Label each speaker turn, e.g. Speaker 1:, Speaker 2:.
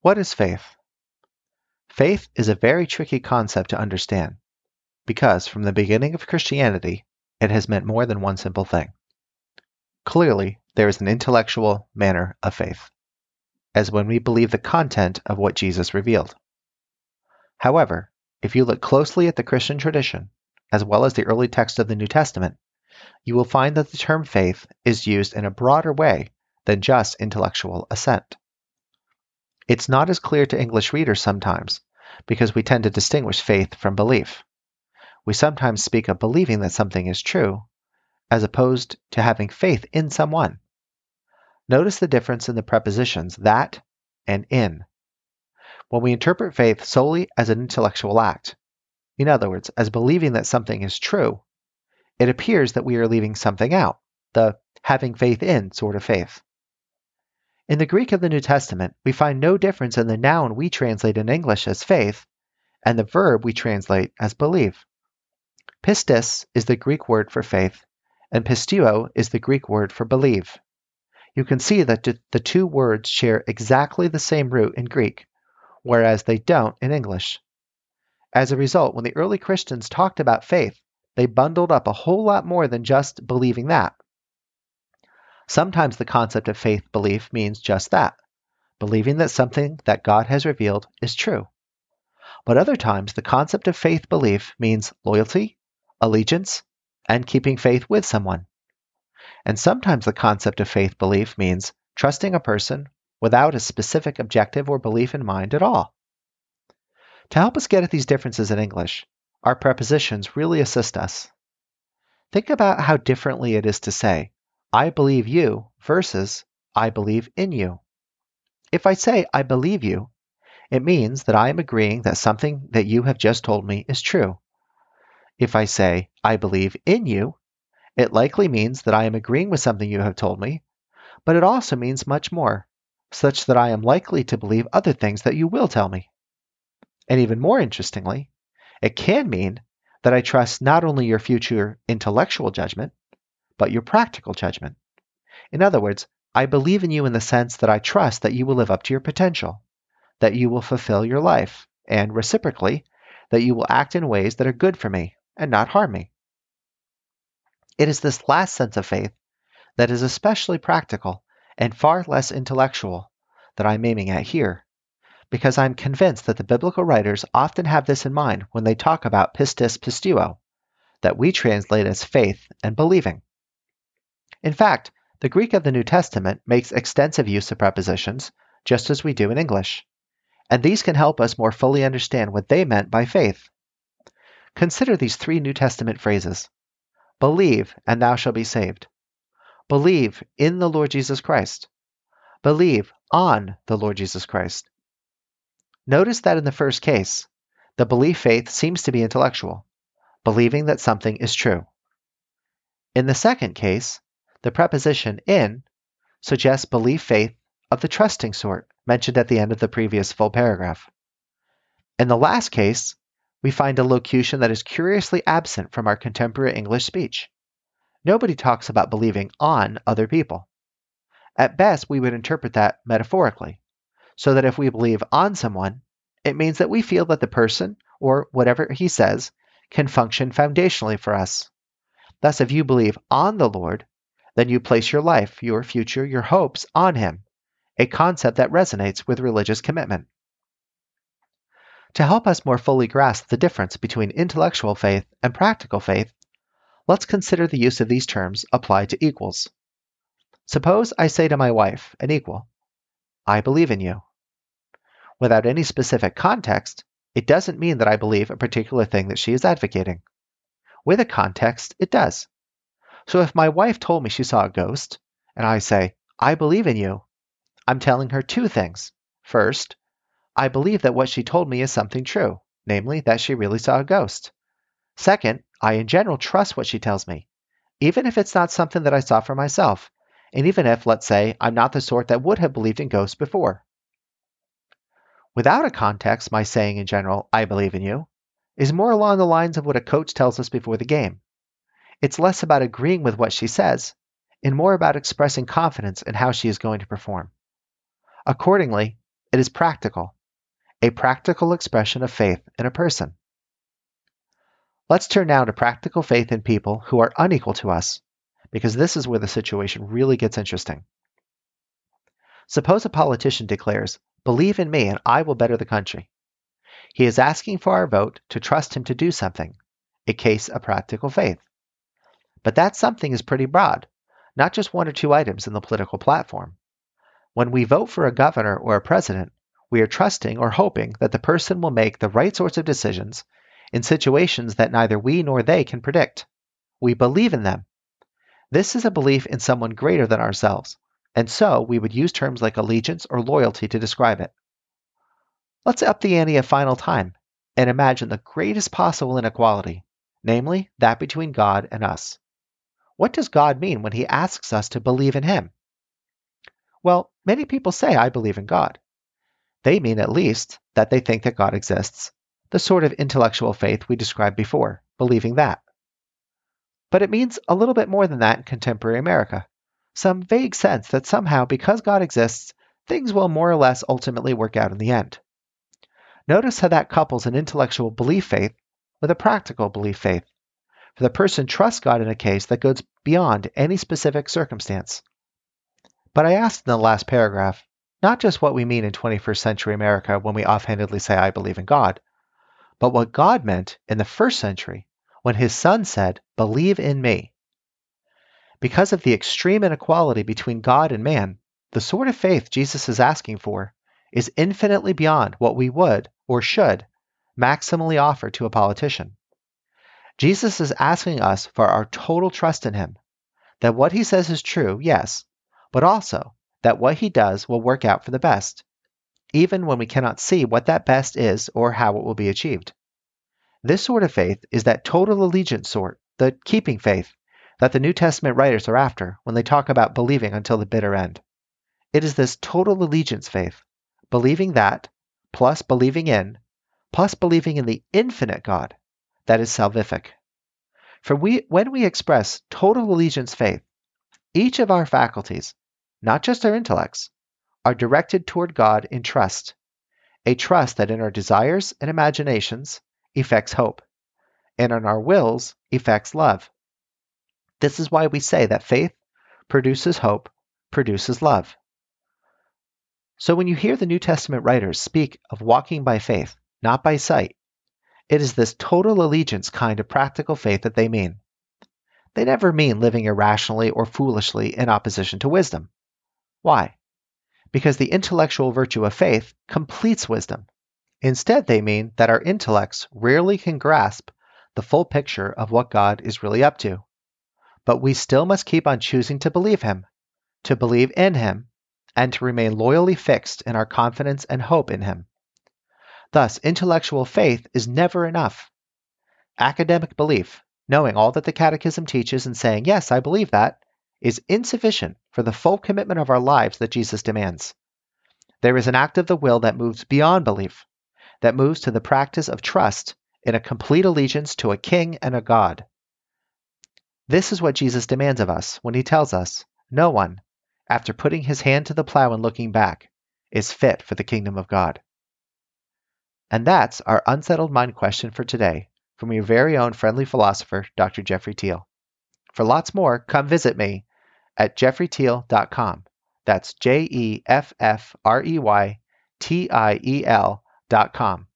Speaker 1: What is faith? Faith is a very tricky concept to understand because from the beginning of Christianity, it has meant more than one simple thing. Clearly, there is an intellectual manner of faith, as when we believe the content of what Jesus revealed. However, if you look closely at the Christian tradition, as well as the early text of the New Testament, you will find that the term faith is used in a broader way than just intellectual assent. It's not as clear to English readers sometimes because we tend to distinguish faith from belief. We sometimes speak of believing that something is true, as opposed to having faith in someone. Notice the difference in the prepositions that and in. When we interpret faith solely as an intellectual act, in other words, as believing that something is true, it appears that we are leaving something out, the having faith in sort of faith. In the Greek of the New Testament, we find no difference in the noun we translate in English as faith and the verb we translate as believe. Pistis is the Greek word for faith, and pisteuo is the Greek word for believe. You can see that the two words share exactly the same root in Greek, whereas they don't in English. As a result, when the early Christians talked about faith, they bundled up a whole lot more than just believing that. Sometimes the concept of faith belief means just that believing that something that God has revealed is true. But other times, the concept of faith belief means loyalty, allegiance, and keeping faith with someone. And sometimes the concept of faith belief means trusting a person without a specific objective or belief in mind at all. To help us get at these differences in English, our prepositions really assist us. Think about how differently it is to say, I believe you versus I believe in you. If I say I believe you, it means that I am agreeing that something that you have just told me is true. If I say I believe in you, it likely means that I am agreeing with something you have told me, but it also means much more, such that I am likely to believe other things that you will tell me. And even more interestingly, it can mean that I trust not only your future intellectual judgment, but your practical judgment. In other words, I believe in you in the sense that I trust that you will live up to your potential, that you will fulfill your life, and reciprocally, that you will act in ways that are good for me and not harm me. It is this last sense of faith that is especially practical and far less intellectual that I'm aiming at here, because I'm convinced that the biblical writers often have this in mind when they talk about pistis pisteuo, that we translate as faith and believing. In fact, the Greek of the New Testament makes extensive use of prepositions, just as we do in English, and these can help us more fully understand what they meant by faith. Consider these three New Testament phrases Believe, and thou shalt be saved. Believe in the Lord Jesus Christ. Believe on the Lord Jesus Christ. Notice that in the first case, the belief faith seems to be intellectual, believing that something is true. In the second case, the preposition in suggests belief faith of the trusting sort mentioned at the end of the previous full paragraph. In the last case, we find a locution that is curiously absent from our contemporary English speech. Nobody talks about believing on other people. At best, we would interpret that metaphorically, so that if we believe on someone, it means that we feel that the person, or whatever he says, can function foundationally for us. Thus, if you believe on the Lord, then you place your life, your future, your hopes on Him, a concept that resonates with religious commitment. To help us more fully grasp the difference between intellectual faith and practical faith, let's consider the use of these terms applied to equals. Suppose I say to my wife, an equal, I believe in you. Without any specific context, it doesn't mean that I believe a particular thing that she is advocating. With a context, it does. So if my wife told me she saw a ghost, and I say, I believe in you, I'm telling her two things. First, I believe that what she told me is something true, namely, that she really saw a ghost. Second, I in general trust what she tells me, even if it's not something that I saw for myself, and even if, let's say, I'm not the sort that would have believed in ghosts before. Without a context, my saying in general, I believe in you, is more along the lines of what a coach tells us before the game. It's less about agreeing with what she says and more about expressing confidence in how she is going to perform. Accordingly, It is practical, a practical expression of faith in a person. Let's turn now to practical faith in people who are unequal to us, because this is where the situation really gets interesting. Suppose a politician declares, Believe in me and I will better the country. He is asking for our vote to trust him to do something, a case of practical faith. But that something is pretty broad, not just one or two items in the political platform. When we vote for a governor or a president, we are trusting or hoping that the person will make the right sorts of decisions in situations that neither we nor they can predict. We believe in them. This is a belief in someone greater than ourselves, and so we would use terms like allegiance or loyalty to describe it. Let's up the ante a final time and imagine the greatest possible inequality, namely that between God and us. What does God mean when he asks us to believe in him? Well, many people say, I believe in God. They mean at least that they think that God exists, the sort of intellectual faith we described before, believing that. But it means a little bit more than that in contemporary America. Some vague sense that somehow, because God exists, things will more or less ultimately work out in the end. Notice how that couples an intellectual belief faith with a practical belief faith. The person trusts God in a case that goes beyond any specific circumstance. But I asked in the last paragraph not just what we mean in 21st century America when we offhandedly say, I believe in God, but what God meant in the first century when his son said, Believe in me. Because of the extreme inequality between God and man, the sort of faith Jesus is asking for is infinitely beyond what we would or should maximally offer to a politician. Jesus is asking us for our total trust in him, that what he says is true, yes, but also that what he does will work out for the best, even when we cannot see what that best is or how it will be achieved. This sort of faith is that total allegiance sort, the keeping faith, that the New Testament writers are after when they talk about believing until the bitter end. It is this total allegiance faith, believing that, plus believing in, plus believing in the infinite God, that is salvific. For we, when we express total allegiance faith, each of our faculties, not just our intellects, are directed toward God in trust, a trust that in our desires and imaginations effects hope, and in our wills effects love. This is why we say that faith produces hope, produces love. So when you hear the New Testament writers speak of walking by faith, not by sight, it is this total allegiance kind of practical faith that they mean. They never mean living irrationally or foolishly in opposition to wisdom. Why? Because the intellectual virtue of faith completes wisdom. Instead, they mean that our intellects rarely can grasp the full picture of what God is really up to. But we still must keep on choosing to believe Him, to believe in Him, and to remain loyally fixed in our confidence and hope in Him. Thus, intellectual faith is never enough. Academic belief, knowing all that the Catechism teaches and saying, Yes, I believe that, is insufficient for the full commitment of our lives that Jesus demands. There is an act of the will that moves beyond belief, that moves to the practice of trust in a complete allegiance to a king and a God. This is what Jesus demands of us when he tells us, No one, after putting his hand to the plow and looking back, is fit for the kingdom of God. And that's our unsettled mind question for today from your very own friendly philosopher, Dr. Jeffrey Tiel. For lots more, come visit me at jeffreytiel.com. That's J E F F R E Y T I E L.com.